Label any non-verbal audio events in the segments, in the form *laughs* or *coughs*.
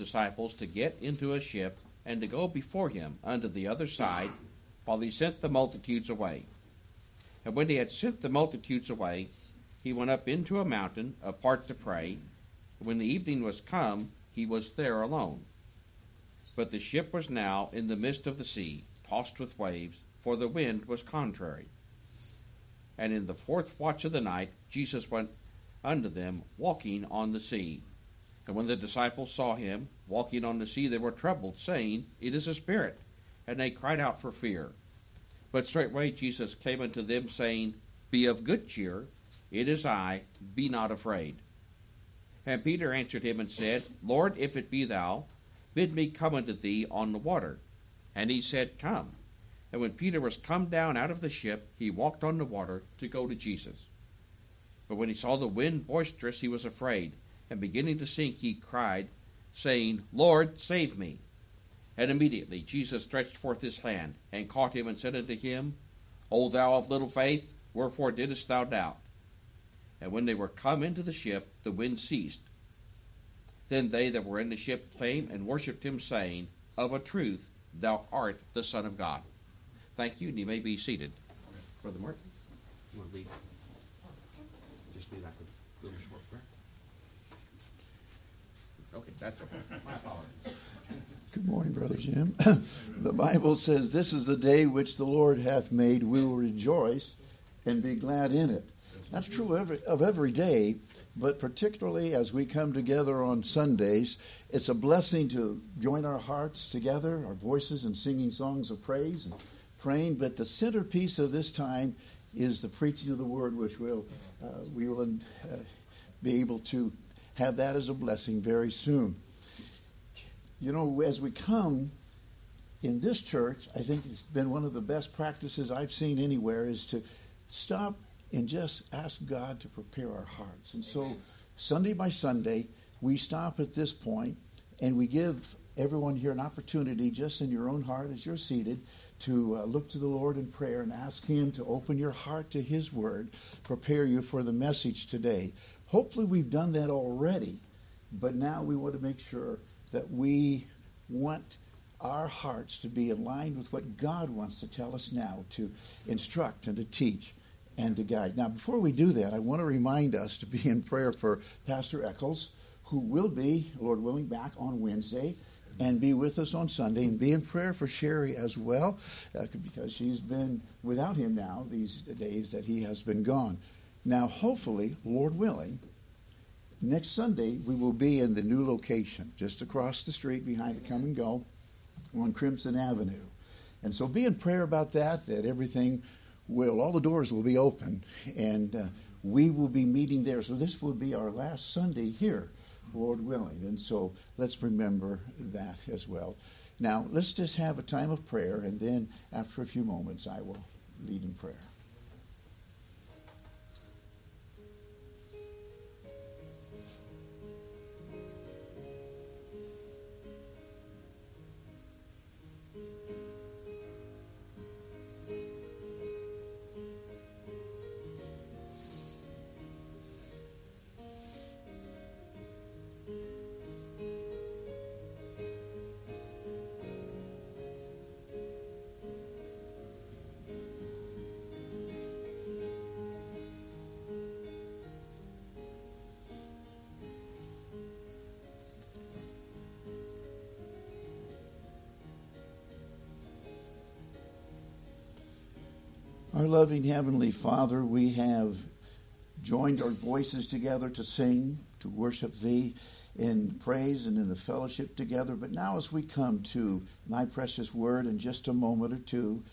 disciples to get into a ship and to go before him unto the other side, while he sent the multitudes away. And when he had sent the multitudes away, he went up into a mountain apart to pray. When the evening was come, he was there alone. But the ship was now in the midst of the sea, tossed with waves, for the wind was contrary. And in the fourth watch of the night, Jesus went unto them, walking on the sea. And when the disciples saw him walking on the sea, they were troubled, saying, It is a spirit. And they cried out for fear. But straightway Jesus came unto them, saying, Be of good cheer, it is I, be not afraid. And Peter answered him and said, Lord, if it be thou, bid me come unto thee on the water. And he said, Come. And when Peter was come down out of the ship, he walked on the water to go to Jesus. But when he saw the wind boisterous, he was afraid, and beginning to sink, he cried, saying, Lord, save me. And immediately Jesus stretched forth his hand, and caught him, and said unto him, O thou of little faith, wherefore didst thou doubt? And when they were come into the ship, the wind ceased. Then they that were in the ship came and worshipped him, saying, Of a truth, thou art the Son of God. Thank you, and you may be seated. Brother Mark, you want to lead? Just lead like a little short prayer. Okay, that's okay. My apologies. Good morning, Brother Jim. *coughs* the Bible says, This is the day which the Lord hath made. We will rejoice and be glad in it. That's true of every, of every day, but particularly as we come together on Sundays, it's a blessing to join our hearts together, our voices, and singing songs of praise and praying. But the centerpiece of this time is the preaching of the word, which will uh, we will uh, be able to have that as a blessing very soon. You know, as we come in this church, I think it's been one of the best practices I've seen anywhere is to stop and just ask God to prepare our hearts. And so, Sunday by Sunday, we stop at this point and we give everyone here an opportunity, just in your own heart as you're seated, to uh, look to the Lord in prayer and ask Him to open your heart to His Word, prepare you for the message today. Hopefully, we've done that already, but now we want to make sure that we want our hearts to be aligned with what God wants to tell us now to instruct and to teach and to guide. Now, before we do that, I want to remind us to be in prayer for Pastor Eccles, who will be, Lord willing, back on Wednesday and be with us on Sunday, and be in prayer for Sherry as well, uh, because she's been without him now these days that he has been gone. Now, hopefully, Lord willing, next Sunday we will be in the new location, just across the street behind the Kum & Go on Crimson Avenue. And so be in prayer about that, that everything will, all the doors will be open, and uh, we will be meeting there. So this will be our last Sunday here Lord willing. And so let's remember that as well. Now, let's just have a time of prayer, and then after a few moments, I will lead in prayer. Our loving Heavenly Father, we have joined our voices together to sing, to worship Thee in praise and in the fellowship together. But now, as we come to Thy precious word in just a moment or two,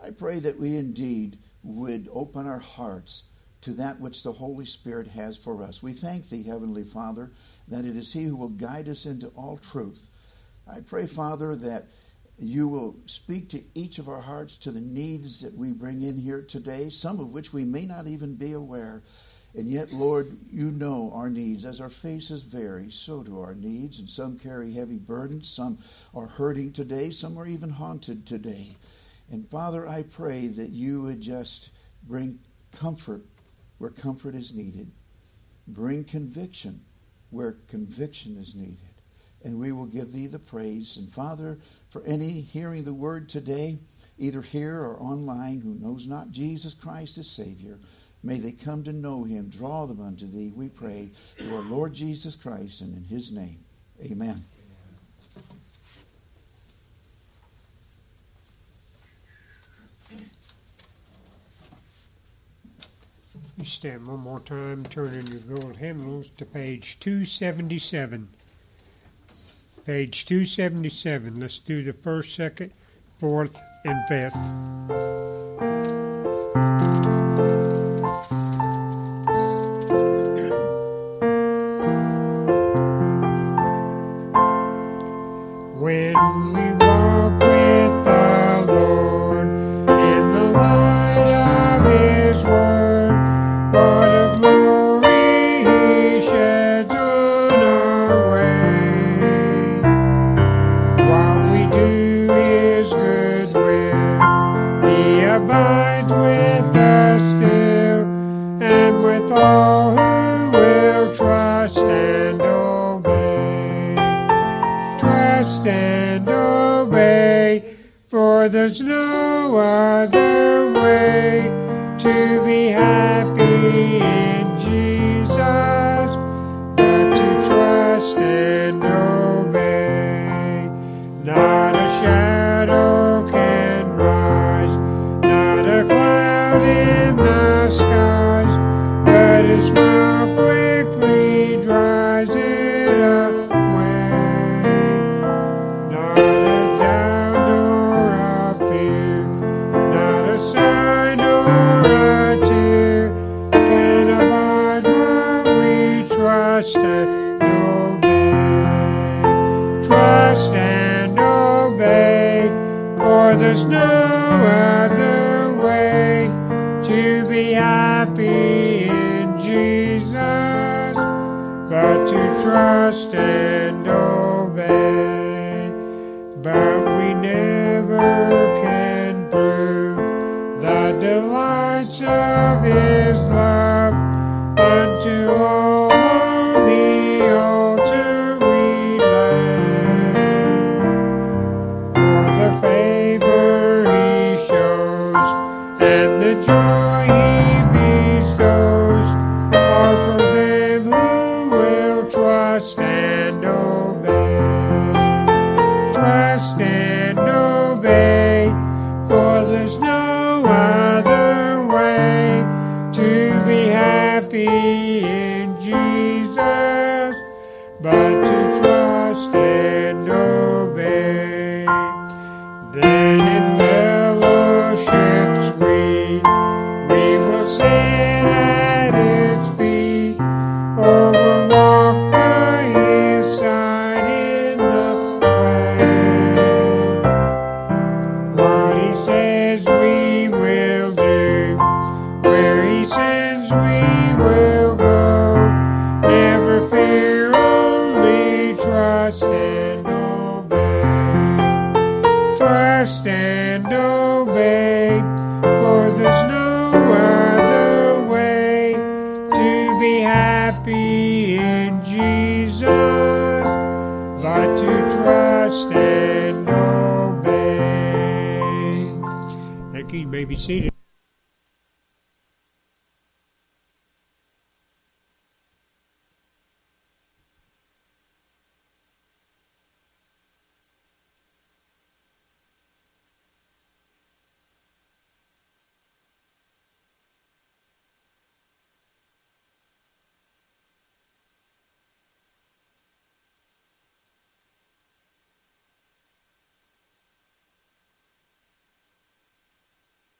I pray that we indeed would open our hearts to that which the Holy Spirit has for us. We thank Thee, Heavenly Father, that it is He who will guide us into all truth. I pray, Father, that you will speak to each of our hearts to the needs that we bring in here today, some of which we may not even be aware. And yet, Lord, you know our needs. As our faces vary, so do our needs. And some carry heavy burdens, some are hurting today, some are even haunted today. And Father, I pray that you would just bring comfort where comfort is needed, bring conviction where conviction is needed and we will give thee the praise. And Father, for any hearing the word today, either here or online, who knows not Jesus Christ as Savior, may they come to know him. Draw them unto thee, we pray, through our Lord Jesus Christ, and in his name. Amen. You stand one more time, turning your gold hymnals to page 277. Page 277. Let's do the first, second, fourth, and fifth.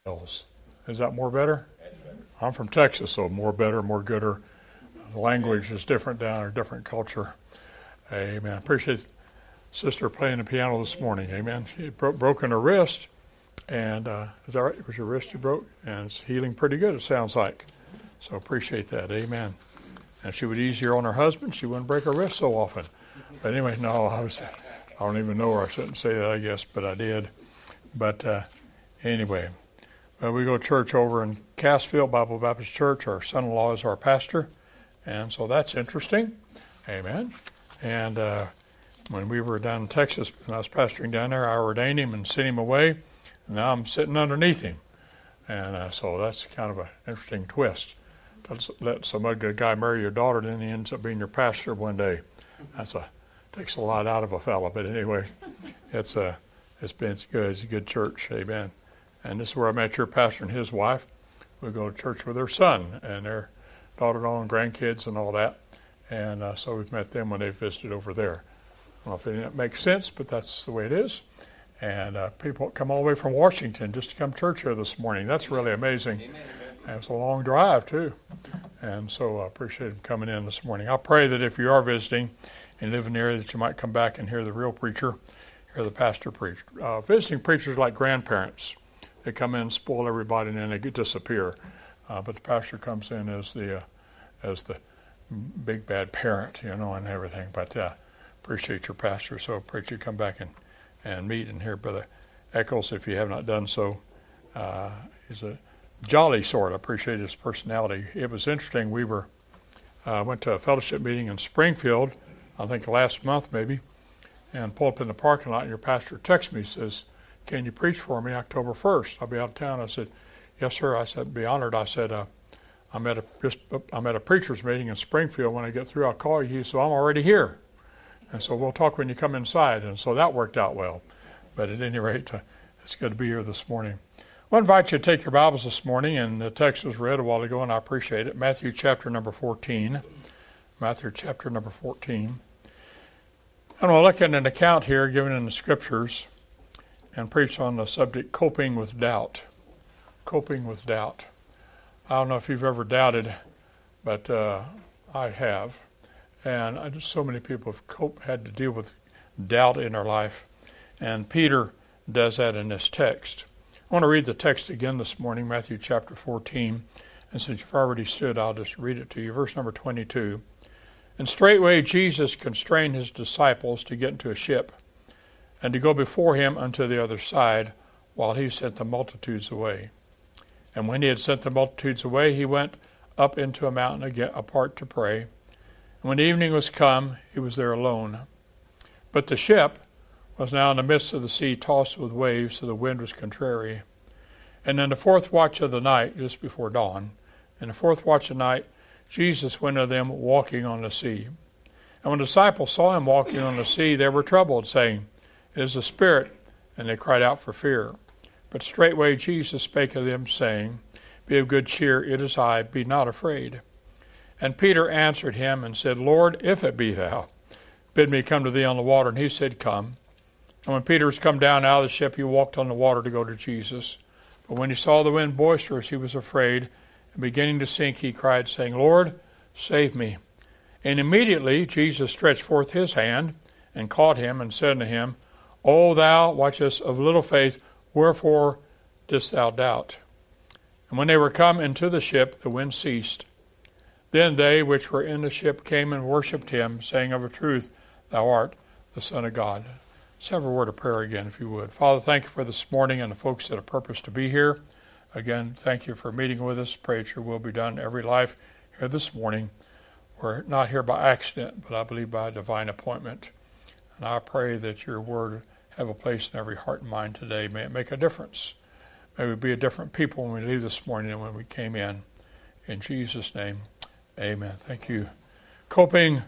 Hills. Is that more better? I'm from Texas, so more better, more gooder. The language is different down there, different culture. Amen. I Appreciate sister playing the piano this morning. Amen. She had bro- broken her wrist, and uh, is that right? It was your wrist you broke? And it's healing pretty good. It sounds like. So appreciate that. Amen. And she would easier on her husband. She wouldn't break her wrist so often. But anyway, no, I was. I don't even know her. I shouldn't say that, I guess, but I did. But uh, anyway, uh, we go to church over in Cassville Bible Baptist Church. Our son-in-law is our pastor, and so that's interesting. Amen. And uh, When we were down in Texas, and I was pastoring down there, I ordained him and sent him away, and now I'm sitting underneath him. And uh, so that's kind of an interesting twist. To let some ugly guy marry your daughter, then he ends up being your pastor one day. That's a takes a lot out of a fellow. But anyway, *laughs* it's a uh, it's been it's good. It's a good church. Amen. And this is where I met your pastor and his wife. We go to church with their son and their daughter-in-law and grandkids and all that. And uh, so we've met them when they visited over there. I don't know if it makes sense, but that's the way it is. And uh, people come all the way from Washington just to come to church here this morning. That's really amazing. Amen. And it's a long drive, too. And so I appreciate them coming in this morning. I pray that if you are visiting and live in the area, that you might come back and hear the real preacher, hear the pastor preach. Uh, visiting preachers like grandparents. They come in, spoil everybody, and then they disappear. Uh, but the pastor comes in as the uh, as the big bad parent, you know, and everything. But uh, appreciate your pastor, so appreciate you come back and, and meet and hear Brother Eccles if you have not done so. Uh, he's a jolly sort. I appreciate his personality. It was interesting. We were uh, went to a fellowship meeting in Springfield, I think last month maybe, and pulled up in the parking lot. And your pastor texted me, says, "Can you preach for me October 1st? I'll be out of town." I said, "Yes, sir." I said, "Be honored." I said, uh, I'm at a just I'm at a preachers meeting in Springfield. When I get through, I'll call you. He said, I'm already here, and so we'll talk when you come inside. And so that worked out well. But at any rate, uh, it's good to be here this morning. I invite you to take your Bibles this morning, and the text was read a while ago, and I appreciate it. Matthew chapter number 14. Matthew chapter number 14. And we'll look at an account here given in the scriptures and preach on the subject coping with doubt. Coping with doubt. I don't know if you've ever doubted, but uh, I have. And I just, so many people have had to deal with doubt in their life. And Peter does that in this text. I want to read the text again this morning, Matthew chapter 14. And since you've already stood, I'll just read it to you. Verse number 22. And straightway Jesus constrained his disciples to get into a ship and to go before him unto the other side while he sent the multitudes away. And when he had sent the multitudes away, he went up into a mountain again apart to pray. And when evening was come, he was there alone. But the ship was now in the midst of the sea, tossed with waves, so the wind was contrary. And in the fourth watch of the night, just before dawn, in the fourth watch of the night, Jesus went to them walking on the sea. And when the disciples saw him walking on the sea, they were troubled, saying, is a spirit, and they cried out for fear. But straightway Jesus spake to them, saying, Be of good cheer, it is I, be not afraid. And Peter answered him and said, Lord, if it be thou, bid me come to thee on the water. And he said, Come. And when Peter was come down out of the ship, he walked on the water to go to Jesus. But when he saw the wind boisterous, he was afraid, and beginning to sink, he cried, saying, Lord, save me. And immediately Jesus stretched forth his hand and caught him and said unto him, O thou, watch of little faith, Wherefore didst thou doubt? And when they were come into the ship, the wind ceased. Then they which were in the ship came and worshipped him, saying, Of a truth, thou art the Son of God. Let's have a word of prayer again, if you would. Father, thank you for this morning and the folks that have purposed to be here. Again, thank you for meeting with us. Pray that your will be done every life here this morning. We're not here by accident, but I believe by divine appointment. And I pray that your word have a place in every heart and mind today. May it make a difference. May we be a different people when we leave this morning than when we came in. In Jesus' name, amen. Thank you. Coping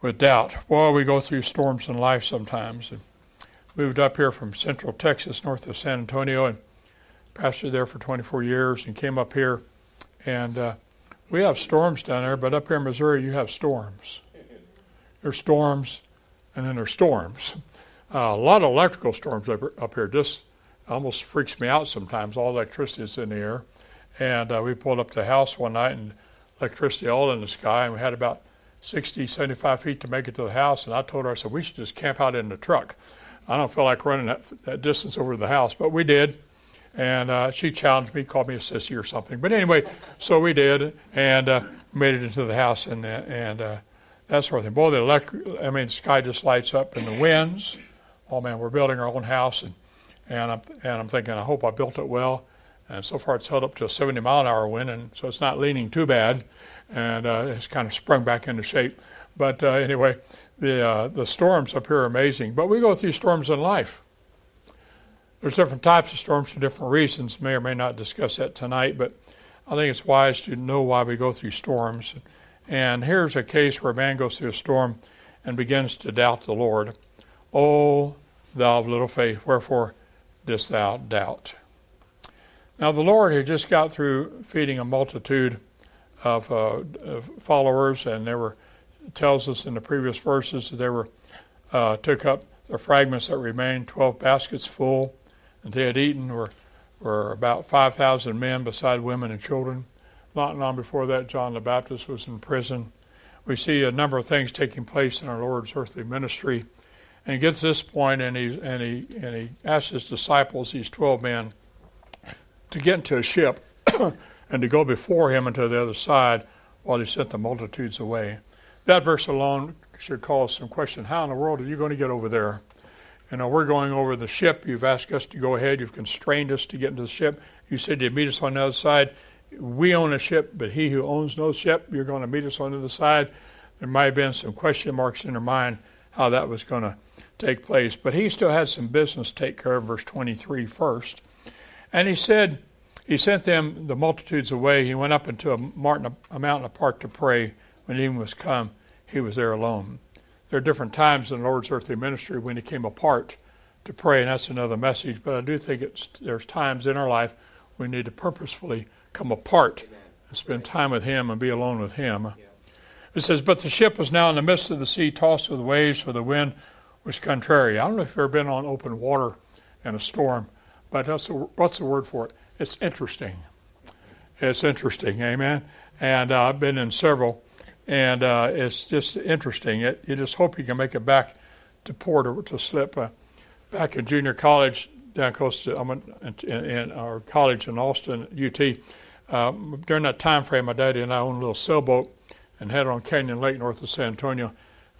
with doubt. Well, we go through storms in life sometimes. And moved up here from central Texas, north of San Antonio, and pastored there for 24 years and came up here. And uh, we have storms down there, but up here in Missouri, you have storms. There's storms, and then there's storms. Uh, a lot of electrical storms up, up here. Just almost freaks me out sometimes. All electricity is in the air. And uh, we pulled up to the house one night and electricity all in the sky. And we had about 60, 75 feet to make it to the house. And I told her, I said, we should just camp out in the truck. I don't feel like running that, that distance over to the house, but we did. And uh, she challenged me, called me a sissy or something. But anyway, so we did and uh, made it into the house and, uh, and uh, that sort of thing. Boy, the electric, I mean, the sky just lights up and the winds oh man, we're building our own house, and and I'm and I'm thinking, I hope I built it well. And so far, it's held up to a 70 mile an hour wind, and so it's not leaning too bad, and uh, it's kind of sprung back into shape. But uh, anyway, the uh, the storms up here are amazing. But we go through storms in life. There's different types of storms for different reasons. May or may not discuss that tonight, but I think it's wise to know why we go through storms. And here's a case where a man goes through a storm and begins to doubt the Lord. Oh, thou of little faith, wherefore didst thou doubt? Now, the Lord had just got through feeding a multitude of, uh, of followers, and there were tells us in the previous verses that they were uh, took up the fragments that remained, twelve baskets full that they had eaten were, were about 5,000 men beside women and children. Not long before that, John the Baptist was in prison. We see a number of things taking place in our Lord's earthly ministry. And he gets this point and he, and, he, and he asks his disciples, these 12 men, to get into a ship *coughs* and to go before him into the other side while he sent the multitudes away. That verse alone should cause some question. How in the world are you going to get over there? You know, we're going over the ship. You've asked us to go ahead. You've constrained us to get into the ship. You said you'd meet us on the other side. We own a ship, but he who owns no ship, you're going to meet us on the other side. There might have been some question marks in their mind how that was going to take place. But he still had some business to take care of, verse 23 first. And he said, he sent them, the multitudes, away. He went up into a mountain, a mountain apart to pray. When evening was come, he was there alone. There are different times in the Lord's earthly ministry when He came apart to pray, and that's another message. But I do think it's, there's times in our life we need to purposefully come apart and spend time with Him and be alone with Him. It says, But the ship was now in the midst of the sea, tossed with waves, for the wind was contrary. I don't know if you've ever been on open water in a storm, but that's a, what's the word for it? It's interesting. It's interesting, amen. And uh, I've been in several and uh, it's just interesting. It, you just hope you can make it back to port or to slip. Uh, back in junior college down coast, to, I'm in, in, in, our college in Austin, UT. Um, during that time frame, my daddy and I owned a little sailboat and headed on Canyon Lake north of San Antonio.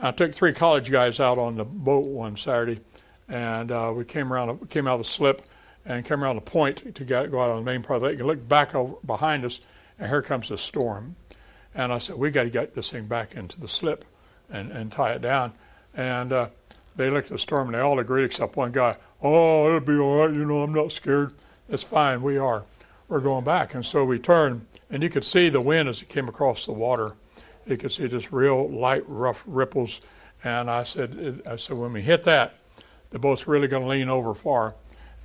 I took three college guys out on the boat one Saturday, and uh, we came around, came out of the slip, and came around the point to get, go out on the main part of the lake. And looked back over, behind us, and here comes a storm. And I said, we got to get this thing back into the slip and, and tie it down. And uh, they looked at the storm and they all agreed except one guy, oh, it'll be all right. You know, I'm not scared. It's fine. We are. We're going back. And so we turned, and you could see the wind as it came across the water. You could see just real light, rough ripples. And I said, I said, when we hit that, the boat's really going to lean over far.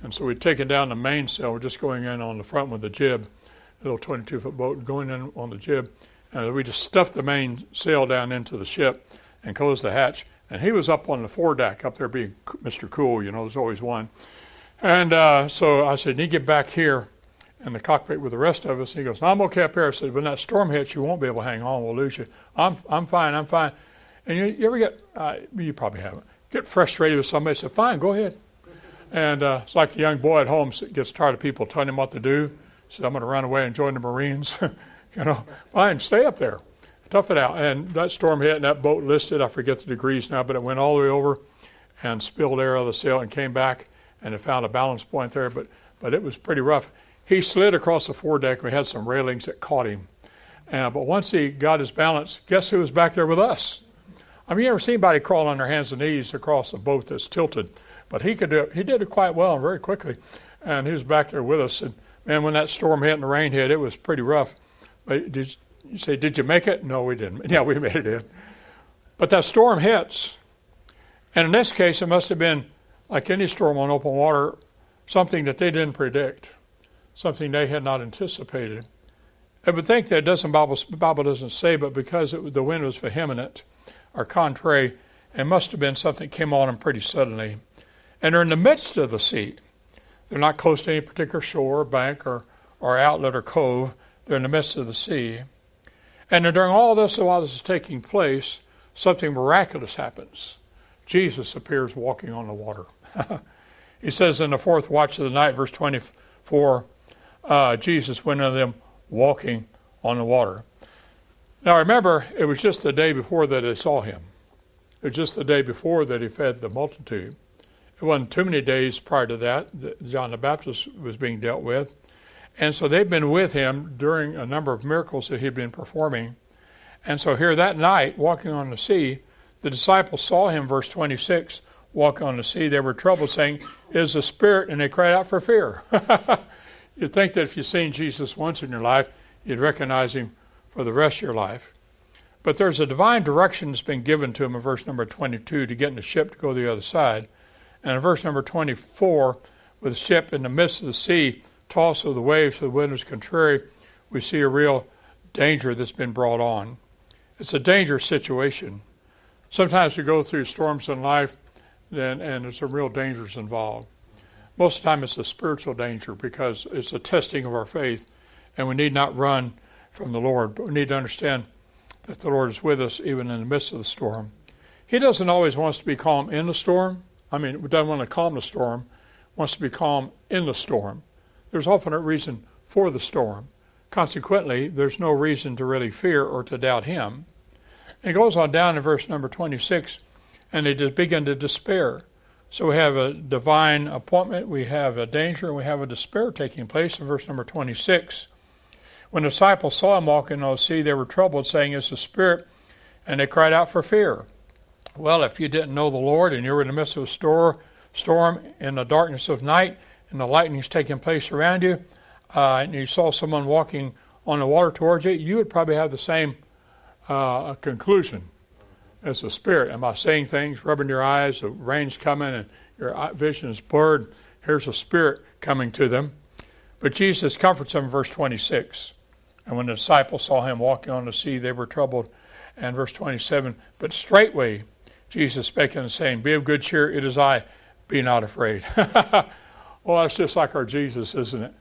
And so we'd taken down the mainsail. We're just going in on the front with the jib, a little 22 foot boat, going in on the jib. And we just stuffed the mainsail down into the ship and closed the hatch. And he was up on the foredeck, up there being Mr. Cool, you know, there's always one. And uh, so I said, "Need get back here in the cockpit with the rest of us." He goes, "I'm okay up here." I said, "When that storm hits, you won't be able to hang on. We'll lose you." I'm, I'm fine. I'm fine. And you, you ever get, uh, you probably haven't, get frustrated with somebody. Say, "Fine, go ahead." And uh, it's like the young boy at home gets tired of people telling him what to do. So I'm going to run away and join the Marines. *laughs* You know, fine, stay up there, tough it out. And that storm hit, and that boat listed. I forget the degrees now, but it went all the way over and spilled air out of the sail and came back, and it found a balance point there. But but it was pretty rough. He slid across the foredeck. We had some railings that caught him. Uh, but once he got his balance, guess who was back there with us? I mean, you ever seen anybody crawl on their hands and knees across a boat that's tilted? But he could do it. He did it quite well and very quickly. And he was back there with us. And man, when that storm hit and the rain hit, it was pretty rough. But did you say, did you make it? No, we didn't. *laughs* Yeah, we made it in. But that storm hits. And in this case, it must have been like any storm on open water, something that they didn't predict, something they had not anticipated. I would think that doesn't Bible, Bible doesn't say, but because it, the wind was vehement or contrary, it must have been something that came on them pretty suddenly. And they're in the midst of the sea. They're not close to any particular shore, bank, or, or outlet or cove. They're in the midst of the sea. And during all this, while this is taking place, something miraculous happens. Jesus appears walking on the water. *laughs* he says in the fourth watch of the night, verse 24, uh, Jesus went unto them walking on the water. Now remember, it was just the day before that they saw him. It was just the day before that he fed the multitude. It wasn't too many days prior to that that John the Baptist was being dealt with. And so they've been with him during a number of miracles that he'd been performing. And so here that night, walking on the sea, the disciples saw him, verse 26, walk on the sea. They were troubled, saying, Is the spirit, and they cried out for fear. *laughs* you'd think that if you've seen Jesus once in your life, you'd recognize him for the rest of your life. But there's a divine direction that's been given to him in verse number 22 to get in the ship to go to the other side. And in verse number 24, with the ship in the midst of the sea, tossed with the waves, the wind was contrary, we see a real danger that's been brought on. It's a dangerous situation. Sometimes we go through storms in life and, and there's some real dangers involved. Most of the time it's a spiritual danger because it's a testing of our faith and we need not run from the Lord, but we need to understand that the Lord is with us even in the midst of the storm. He doesn't always want us to be calm in the storm. I mean, he doesn't want to calm the storm, wants to be calm in the storm. There's often a reason for the storm. Consequently, there's no reason to really fear or to doubt him. It goes on down in verse number 26, and they just begin to despair. So we have a divine appointment, we have a danger, and we have a despair taking place in verse number 26. When the disciples saw him walking on the sea, they were troubled, saying, It's a spirit, and they cried out for fear. Well, if you didn't know the Lord and you were in the midst of a storm, storm in the darkness of night, and the lightning's taking place around you, uh, and you saw someone walking on the water towards you, you would probably have the same uh, conclusion as the Spirit. Am I saying things, rubbing your eyes, the rain's coming, and your vision is blurred? Here's a Spirit coming to them. But Jesus comforts them in verse 26. And when the disciples saw him walking on the sea, they were troubled. And verse 27 But straightway Jesus spake unto saying, Be of good cheer, it is I, be not afraid. *laughs* well, that's just like our Jesus, isn't it?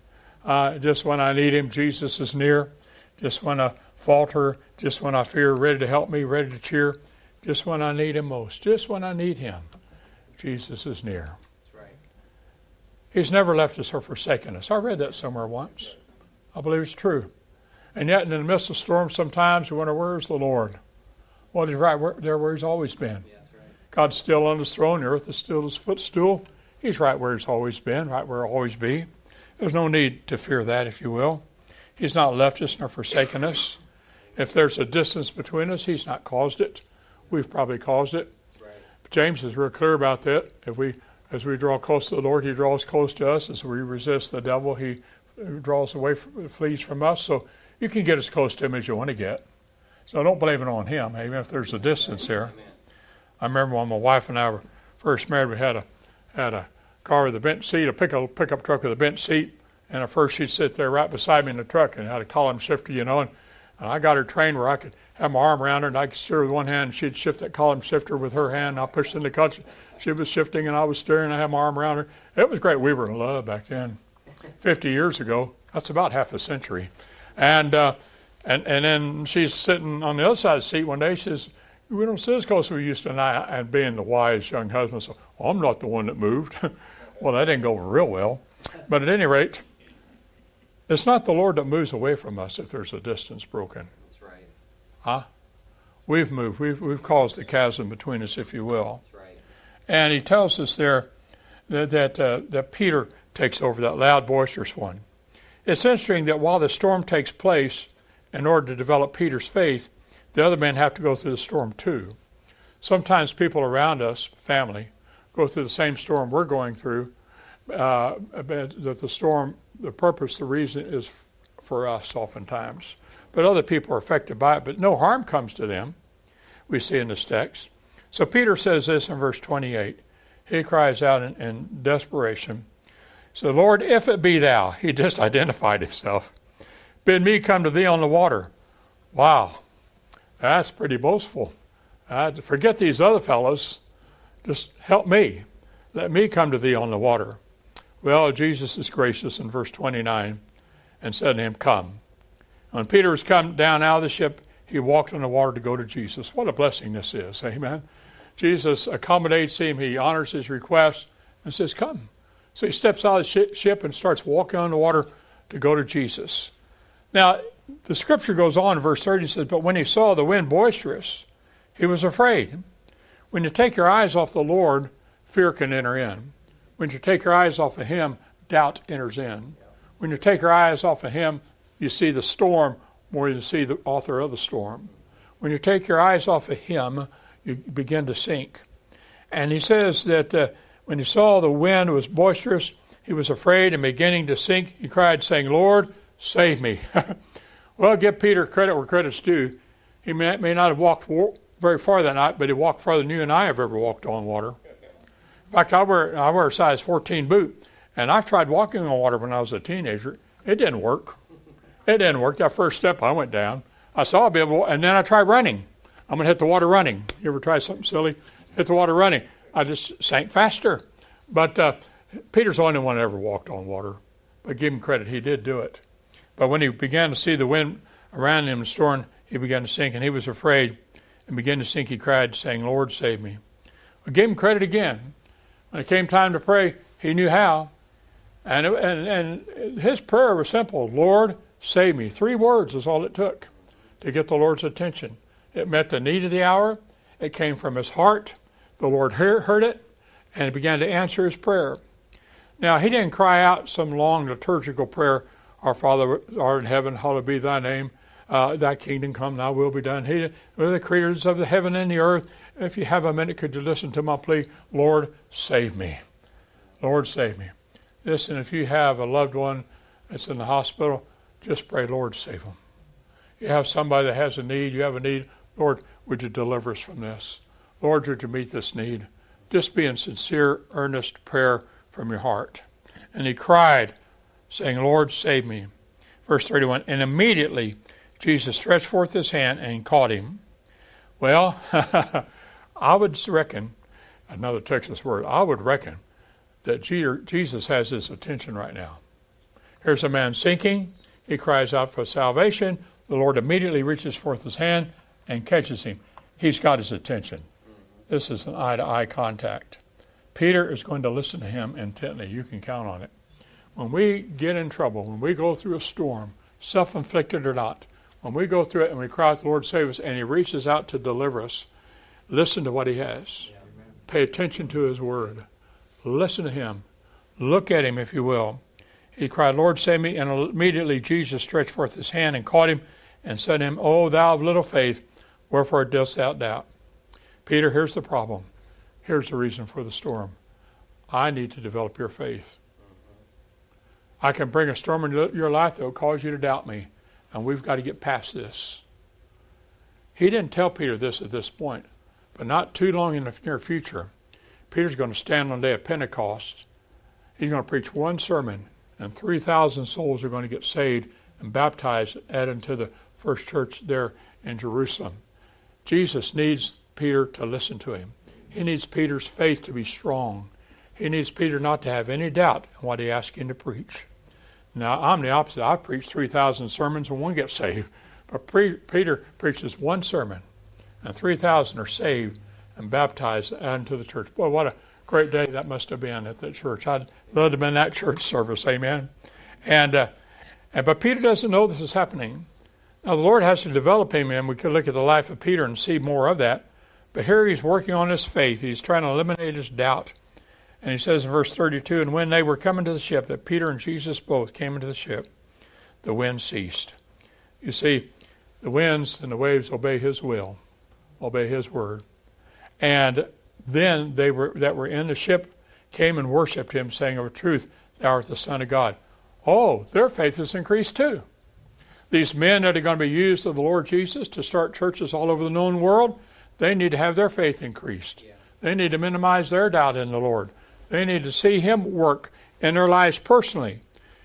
Uh, just when I need him, Jesus is near. Just when I falter, just when I fear, ready to help me, ready to cheer, just when I need him most, just when I need him, Jesus is near. Right. He's never left us or forsaken us. I read that somewhere once. I believe it's true. And yet, in the midst of storms, sometimes we wonder, where's the Lord? Well, he's right where, there where he's always been. Yeah, right. God's still on his throne. The earth is still his footstool. He's right where he's always been, right where he'll always be. There's no need to fear that, if you will. He's not left us nor forsaken us. If there's a distance between us, he's not caused it. We've probably caused it. Right. James is real clear about that. If we, as we draw close to the Lord, he draws close to us. As we resist the devil, he draws away, flees from us. So you can get as close to him as you want to get. So don't blame it on him, even if there's a distance there. I remember when my wife and I were first married, we had a had a car with a bench seat, a pickup pickup truck with a bench seat, and at first she'd sit there right beside me in the truck and had a column shifter, you know, and, and I got her trained where I could have my arm around her and I could steer with one hand, and she'd shift that column shifter with her hand, and I pushed in the clutch. She was shifting and I was steering, I had my arm around her. It was great. We were in love back then. 50 years ago. That's about half a century. And uh, and, and then she's sitting on the other side of the seat one day. She says, We don't sit as close as we used to. And, I, and being the wise young husband, so well, I'm not the one that moved. *laughs* well, that didn't go real well. But at any rate, it's not the Lord that moves away from us if there's a distance broken. Huh? We've moved. We've, we've caused the chasm between us, if you will. Right. And he tells us there that, that, uh, that Peter takes over, that loud, boisterous one. It's interesting that while the storm takes place, in order to develop Peter's faith, the other men have to go through the storm too. Sometimes people around us, family, go through the same storm we're going through. Uh, that the storm, the purpose, the reason is for us oftentimes. But other people are affected by it, but no harm comes to them, we see in this text. So Peter says this in verse 28. He cries out in, in desperation. So, Lord, if it be thou, he just *laughs* identified himself. Bid me come to thee on the water. Wow, that's pretty boastful. Uh, forget these other fellows. Just help me. Let me come to thee on the water. Well, Jesus is gracious in verse 29 and said to him, Come. When Peter was come down out of the ship, he walked on the water to go to Jesus. What a blessing this is. Amen. Jesus accommodates him, he honors his request, and says, Come. So he steps out of the ship and starts walking on the water to go to Jesus. Now, the scripture goes on, verse 30 says, But when he saw the wind boisterous, he was afraid. When you take your eyes off the Lord, fear can enter in. When you take your eyes off of him, doubt enters in. When you take your eyes off of him, you see the storm more than you see the author of the storm. When you take your eyes off of him, you begin to sink. And he says that uh, when he saw the wind was boisterous, he was afraid and beginning to sink, he cried, saying, Lord, save me. *laughs* well, give Peter credit where credit's due. He may, may not have walked very far that night, but he walked farther than you and I have ever walked on water. In fact, I wear, I wear a size 14 boot, and I've tried walking on water when I was a teenager. It didn't work. It didn't work. That first step, I went down. I saw a bit, and then I tried running. I'm going to hit the water running. You ever try something silly? Hit the water running. I just sank faster. But uh, Peter's the only one that ever walked on water. But give him credit, he did do it. But when he began to see the wind around him and storm, he began to sink, and he was afraid and began to sink. He cried, saying, Lord, save me. I gave him credit again. When it came time to pray, he knew how. And, and, and his prayer was simple Lord, save me. Three words is all it took to get the Lord's attention. It met the need of the hour, it came from his heart. The Lord heard it, and began to answer his prayer. Now, he didn't cry out some long liturgical prayer, Our Father art in heaven, hallowed be thy name. Uh, thy kingdom come, thy will be done. He, the creators of the heaven and the earth. If you have a minute, could you listen to my plea? Lord, save me. Lord, save me. Listen, if you have a loved one that's in the hospital, just pray, Lord, save them. You have somebody that has a need, you have a need, Lord, would you deliver us from this? Lord, would you meet this need? Just be in sincere, earnest prayer from your heart. And he cried, saying, Lord, save me. Verse 31 And immediately Jesus stretched forth his hand and caught him. Well, *laughs* I would reckon, another Texas word, I would reckon that Jesus has his attention right now. Here's a man sinking. He cries out for salvation. The Lord immediately reaches forth his hand and catches him. He's got his attention. This is an eye to eye contact. Peter is going to listen to him intently. You can count on it. When we get in trouble, when we go through a storm, self inflicted or not, when we go through it and we cry out, the Lord save us, and He reaches out to deliver us, listen to what He has. Pay attention to His word. Listen to Him. Look at Him, if you will. He cried, Lord, save me. And immediately Jesus stretched forth his hand and caught him and said to him, O thou of little faith, wherefore dost thou doubt? Peter, here's the problem. Here's the reason for the storm. I need to develop your faith. I can bring a storm into your life that will cause you to doubt me and we've got to get past this. He didn't tell Peter this at this point, but not too long in the near future, Peter's going to stand on the day of Pentecost. He's going to preach one sermon, and 3,000 souls are going to get saved and baptized, added to the first church there in Jerusalem. Jesus needs Peter to listen to him. He needs Peter's faith to be strong. He needs Peter not to have any doubt in what he asked him to preach. Now, I'm the opposite. I preach 3,000 sermons and one gets saved. But pre- Peter preaches one sermon, and 3,000 are saved and baptized into the church. Boy, what a great day that must have been at that church. I'd love to have been in that church service. Amen. And, uh, and But Peter doesn't know this is happening. Now, the Lord has to develop him, and we could look at the life of Peter and see more of that. But here he's working on his faith. He's trying to eliminate his doubt. And he says in verse 32 And when they were coming to the ship, that Peter and Jesus both came into the ship, the wind ceased. You see, the winds and the waves obey his will, obey his word. And then they were that were in the ship came and worshipped him, saying of a truth, Thou art the Son of God. Oh, their faith has increased too. These men that are going to be used of the Lord Jesus to start churches all over the known world, they need to have their faith increased. They need to minimize their doubt in the Lord. They need to see Him work in their lives personally.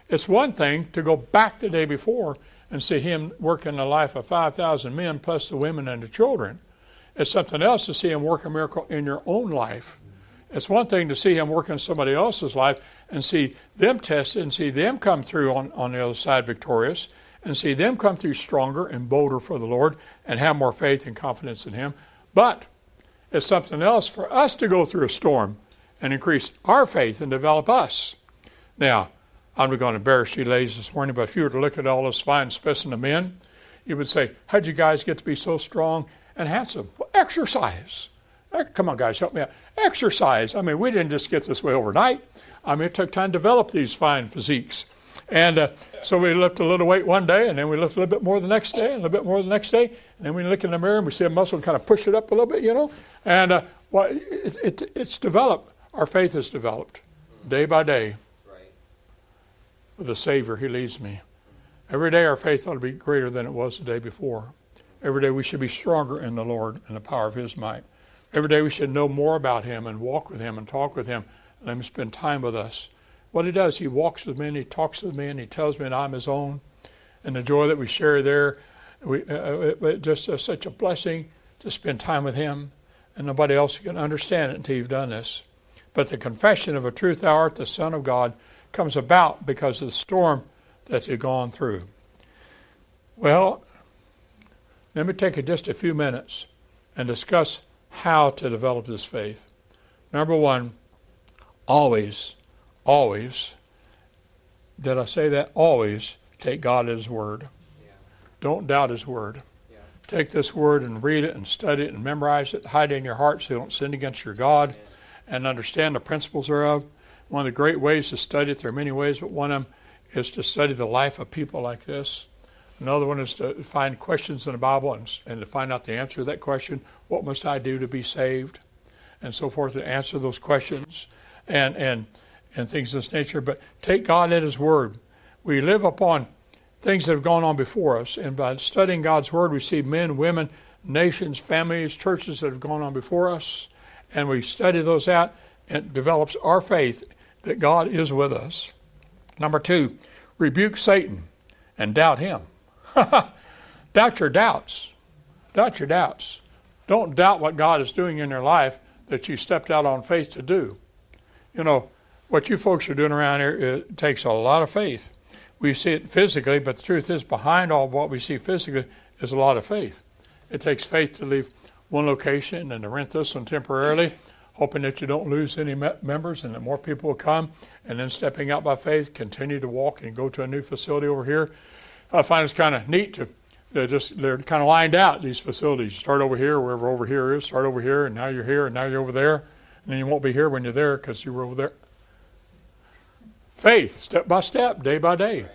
It's one thing to go back the day before and see Him work in the life of 5,000 men plus the women and the children. It's something else to see Him work a miracle in your own life. It's one thing to see Him work in somebody else's life and see them tested and see them come through on, on the other side victorious and see them come through stronger and bolder for the Lord and have more faith and confidence in Him. But it's something else for us to go through a storm and increase our faith and develop us. Now, I'm not going to embarrass you ladies this morning, but if you were to look at all those fine specimen of men, you would say, How'd you guys get to be so strong and handsome? Well, exercise. Come on, guys, help me out. Exercise. I mean, we didn't just get this way overnight. I mean, it took time to develop these fine physiques. And uh, so we lift a little weight one day, and then we lift a little bit more the next day, and a little bit more the next day. And then we look in the mirror and we see a muscle kind of push it up a little bit, you know. And uh, well, it, it, it's developed. Our faith is developed day by day with the Savior. He leads me. Every day our faith ought to be greater than it was the day before. Every day we should be stronger in the Lord and the power of His might. Every day we should know more about Him and walk with Him and talk with Him. Let Him spend time with us. What He does, He walks with me and He talks with me and He tells me that I'm His own. And the joy that we share there, we, uh, it, it just uh, such a blessing to spend time with Him. And nobody else can understand it until you've done this. But the confession of a truth thou art the Son of God comes about because of the storm that you've gone through. Well, let me take just a few minutes and discuss how to develop this faith. Number one, always, always, did I say that? Always take God at His Word. Yeah. Don't doubt His Word. Yeah. Take this Word and read it and study it and memorize it, hide it in your heart so you don't sin against your God and understand the principles thereof. One of the great ways to study it, there are many ways, but one of them is to study the life of people like this. Another one is to find questions in the Bible and, and to find out the answer to that question. What must I do to be saved? And so forth, to answer those questions and, and, and things of this nature. But take God at His Word. We live upon things that have gone on before us, and by studying God's Word, we see men, women, nations, families, churches that have gone on before us, and we study those out, and it develops our faith that God is with us. Number two, rebuke Satan and doubt him. *laughs* doubt your doubts. Doubt your doubts. Don't doubt what God is doing in your life that you stepped out on faith to do. You know, what you folks are doing around here it takes a lot of faith. We see it physically, but the truth is, behind all what we see physically is a lot of faith. It takes faith to leave one location and to rent this one temporarily, hoping that you don't lose any members and that more people will come, and then stepping out by faith, continue to walk and go to a new facility over here. I find it's kind of neat to they're just they're kind of lined out these facilities. You start over here, wherever over here is. Start over here, and now you're here, and now you're over there, and then you won't be here when you're there because you were over there. Faith, step by step, day by day,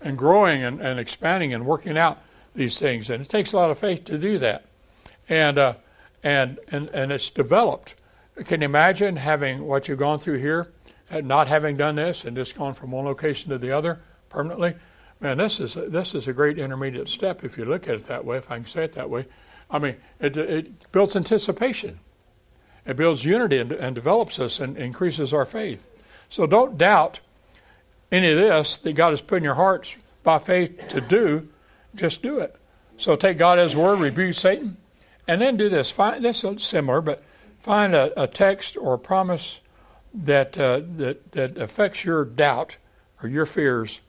and growing and, and expanding and working out these things, and it takes a lot of faith to do that, and uh, and and and it's developed. Can you imagine having what you've gone through here, and not having done this, and just gone from one location to the other permanently? Man, this is this is a great intermediate step if you look at it that way. If I can say it that way, I mean, it, it builds anticipation, it builds unity and, and develops us and increases our faith. So don't doubt any of this that God has put in your hearts by faith to do. Just do it. So take God as word, rebuke Satan, and then do this. Find this is similar, but find a, a text or a promise that uh, that that affects your doubt or your fears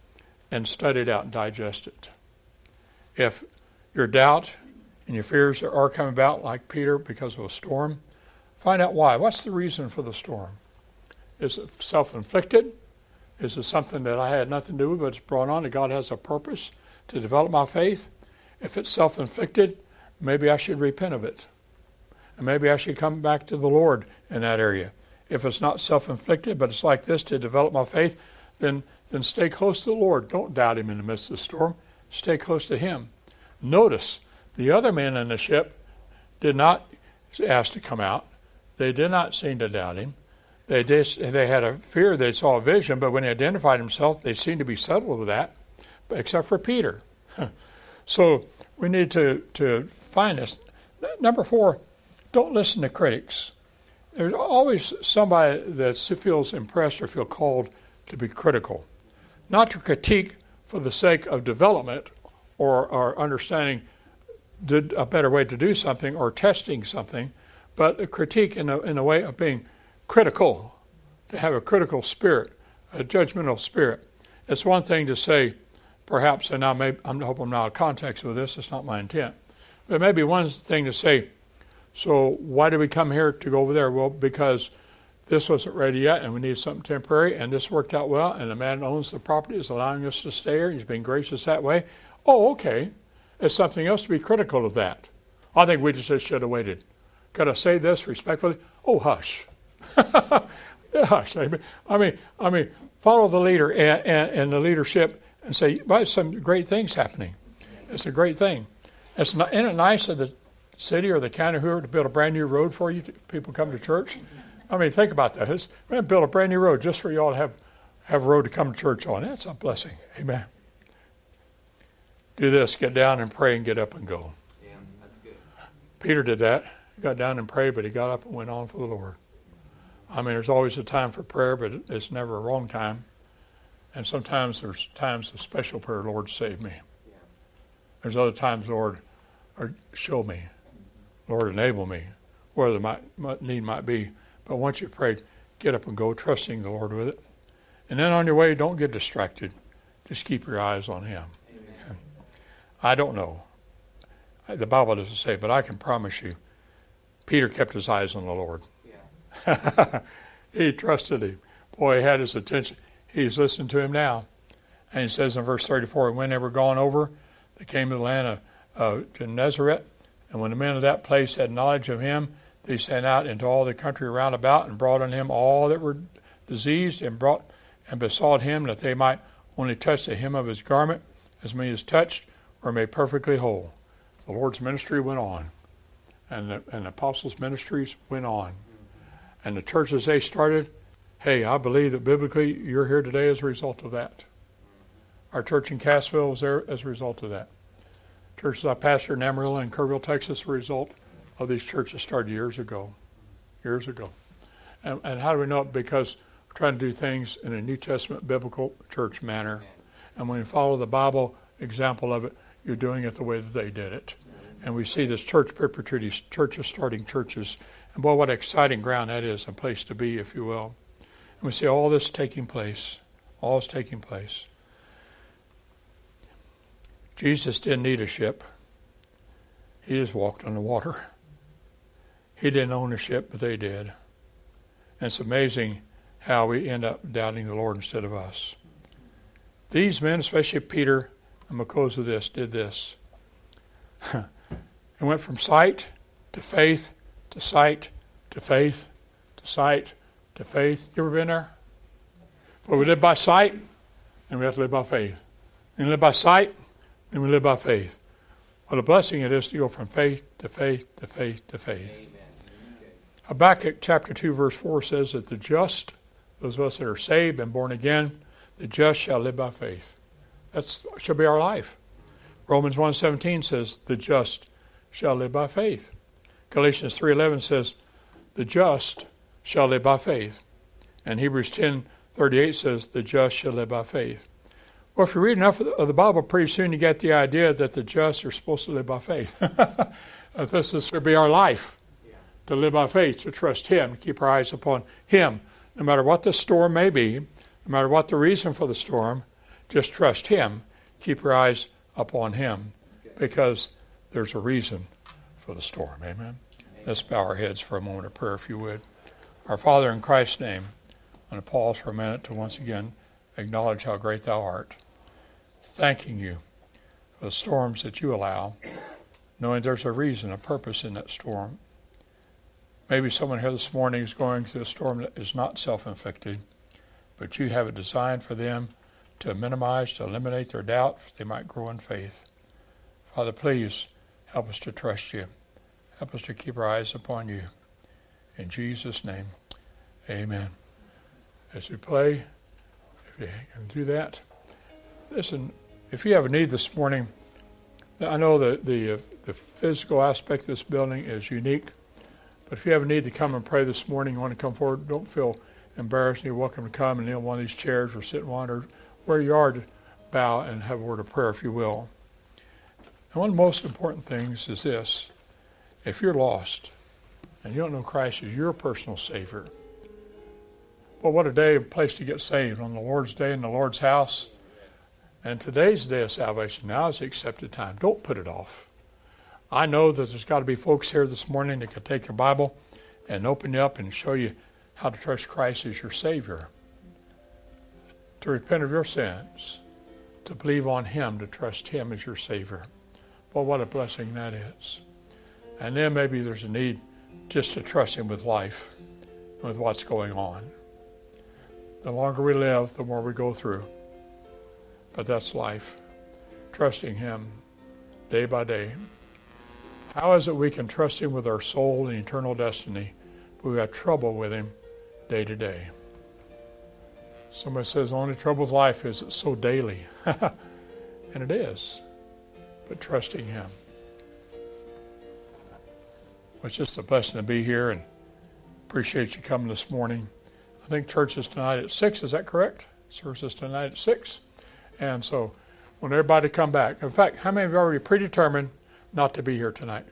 and study it out and digest it. If your doubt and your fears are coming about like Peter because of a storm, find out why. What's the reason for the storm? Is it self inflicted? Is it something that I had nothing to do with, but it's brought on that God has a purpose to develop my faith? If it's self inflicted, maybe I should repent of it. And maybe I should come back to the Lord in that area. If it's not self inflicted, but it's like this to develop my faith, then then stay close to the Lord. Don't doubt Him in the midst of the storm. Stay close to Him. Notice the other men in the ship did not ask to come out. They did not seem to doubt Him. They they had a fear. They saw a vision, but when he identified himself, they seemed to be settled with that, except for Peter. *laughs* so we need to to find this. Number four, don't listen to critics. There's always somebody that feels impressed or feel called to be critical not to critique for the sake of development or, or understanding a better way to do something or testing something, but a critique in a, in a way of being critical, to have a critical spirit, a judgmental spirit. It's one thing to say, perhaps, and I, may, I hope I'm not out of context with this, it's not my intent, but maybe one thing to say, so why did we come here to go over there? Well, because this wasn't ready yet and we needed something temporary and this worked out well and the man owns the property is allowing us to stay here he's being gracious that way oh okay it's something else to be critical of that i think we just should have waited could i say this respectfully oh hush *laughs* hush I mean, I mean, I mean follow the leader and, and, and the leadership and say, well, some great things happening. It's a great thing. It's not, isn't it nice of the city or the county whoever to build a brand new road for you? To, people come to church. I mean, think about that. It's, we're going to build a brand new road just for you all to have, have a road to come to church on. That's a blessing. Amen. Do this, get down and pray and get up and go. Yeah, that's good. Peter did that. He got down and prayed, but he got up and went on for the Lord. I mean, there's always a time for prayer, but it's never a wrong time. And sometimes there's times of special prayer, Lord, save me. Yeah. There's other times, Lord, or show me. Lord, enable me, where the might, need might be. But once you've prayed, get up and go, trusting the Lord with it. And then on your way, don't get distracted. Just keep your eyes on Him. Amen. I don't know. The Bible doesn't say, but I can promise you, Peter kept his eyes on the Lord. Yeah. *laughs* he trusted him. Boy, he had his attention. He's listening to him now. And he says in verse 34, when they were gone over, they came to the land of uh, Gennesaret. And when the men of that place had knowledge of him, they sent out into all the country round about and brought on him all that were diseased and brought and besought him that they might only touch the hem of his garment, as many as touched were made perfectly whole. The Lord's ministry went on, and the, and the apostles' ministries went on. And the churches they started, hey, I believe that biblically you're here today as a result of that. Our church in Cassville was there as a result of that. Churches I pastored in Amarillo and Kerrville, Texas, a result of these churches started years ago. Years ago. And, and how do we know it? Because we're trying to do things in a New Testament biblical church manner. And when you follow the Bible example of it, you're doing it the way that they did it. And we see this church perpetuity, churches starting churches. And boy, what exciting ground that is, a place to be, if you will. And we see all this taking place. All is taking place. Jesus didn't need a ship. He just walked on the water. He didn't own a ship, but they did. And it's amazing how we end up doubting the Lord instead of us. These men, especially Peter, and because of this, did this. *laughs* it went from sight to faith to sight to faith to sight to faith. You ever been there? Well, we live by sight, and we have to live by faith. And live by sight, and we live by faith. What a blessing it is to go from faith to faith to faith to faith. Amen. Habakkuk chapter 2, verse 4 says that the just, those of us that are saved and born again, the just shall live by faith. That should be our life. Romans 1.17 says, the just shall live by faith. Galatians 3.11 says, the just shall live by faith. And Hebrews 10.38 says, the just shall live by faith. Well, if you read enough of the Bible, pretty soon you get the idea that the just are supposed to live by faith. *laughs* this is to be our life, to live by faith, to trust Him, to keep our eyes upon Him. No matter what the storm may be, no matter what the reason for the storm, just trust Him. Keep your eyes upon Him because there's a reason for the storm. Amen. Let's bow our heads for a moment of prayer, if you would. Our Father, in Christ's name, I'm going to pause for a minute to once again acknowledge how great Thou art. Thanking you for the storms that you allow, knowing there's a reason, a purpose in that storm. Maybe someone here this morning is going through a storm that is not self inflicted, but you have a design for them to minimize, to eliminate their doubt, they might grow in faith. Father, please help us to trust you. Help us to keep our eyes upon you. In Jesus' name, amen. As we play, if you can do that, listen, if you have a need this morning, I know that the, uh, the physical aspect of this building is unique, but if you have a need to come and pray this morning, you want to come forward, don't feel embarrassed. You're welcome to come and kneel on one of these chairs or sit in one or where you are to bow and have a word of prayer, if you will. And one of the most important things is this if you're lost and you don't know Christ as your personal Savior, well, what a day, a place to get saved on the Lord's day in the Lord's house. And today's day of salvation. Now is the accepted time. Don't put it off. I know that there's got to be folks here this morning that could take your Bible and open it up and show you how to trust Christ as your Savior to repent of your sins, to believe on Him, to trust Him as your Savior. Well, what a blessing that is. And then maybe there's a need just to trust Him with life, with what's going on. The longer we live, the more we go through. But that's life. Trusting Him day by day. How is it we can trust Him with our soul and eternal destiny, but we have trouble with Him day to day? Somebody says the only trouble with life is it's so daily. *laughs* and it is. But trusting Him. Well, it's just a blessing to be here and appreciate you coming this morning. I think church is tonight at 6, is that correct? Service is tonight at 6. And so when everybody come back, in fact, how many you already predetermined not to be here tonight?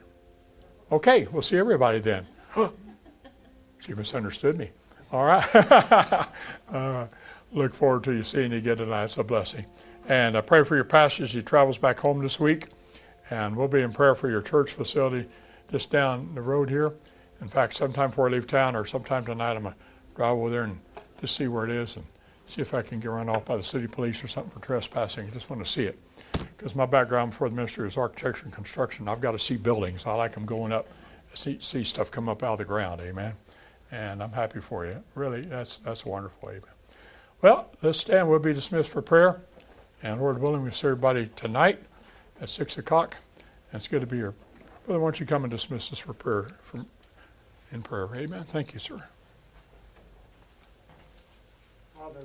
Okay, we'll see everybody then. *gasps* she misunderstood me. All right. *laughs* uh, look forward to you seeing you again tonight. It's a blessing. And I pray for your pastor as he travels back home this week. And we'll be in prayer for your church facility just down the road here. In fact, sometime before I leave town or sometime tonight, I'm going to drive over there and just see where it is and see if I can get run off by the city police or something for trespassing. I just want to see it. Because my background before the ministry is architecture and construction. I've got to see buildings. I like them going up, see, see stuff come up out of the ground. Amen. And I'm happy for you. Really, that's, that's wonderful. Amen. Well, let's stand. We'll be dismissed for prayer. And Lord willing, we'll see everybody tonight at 6 o'clock. And it's good to be here. Brother, why don't you come and dismiss us for prayer, from, in prayer? Amen. Thank you, sir. Father,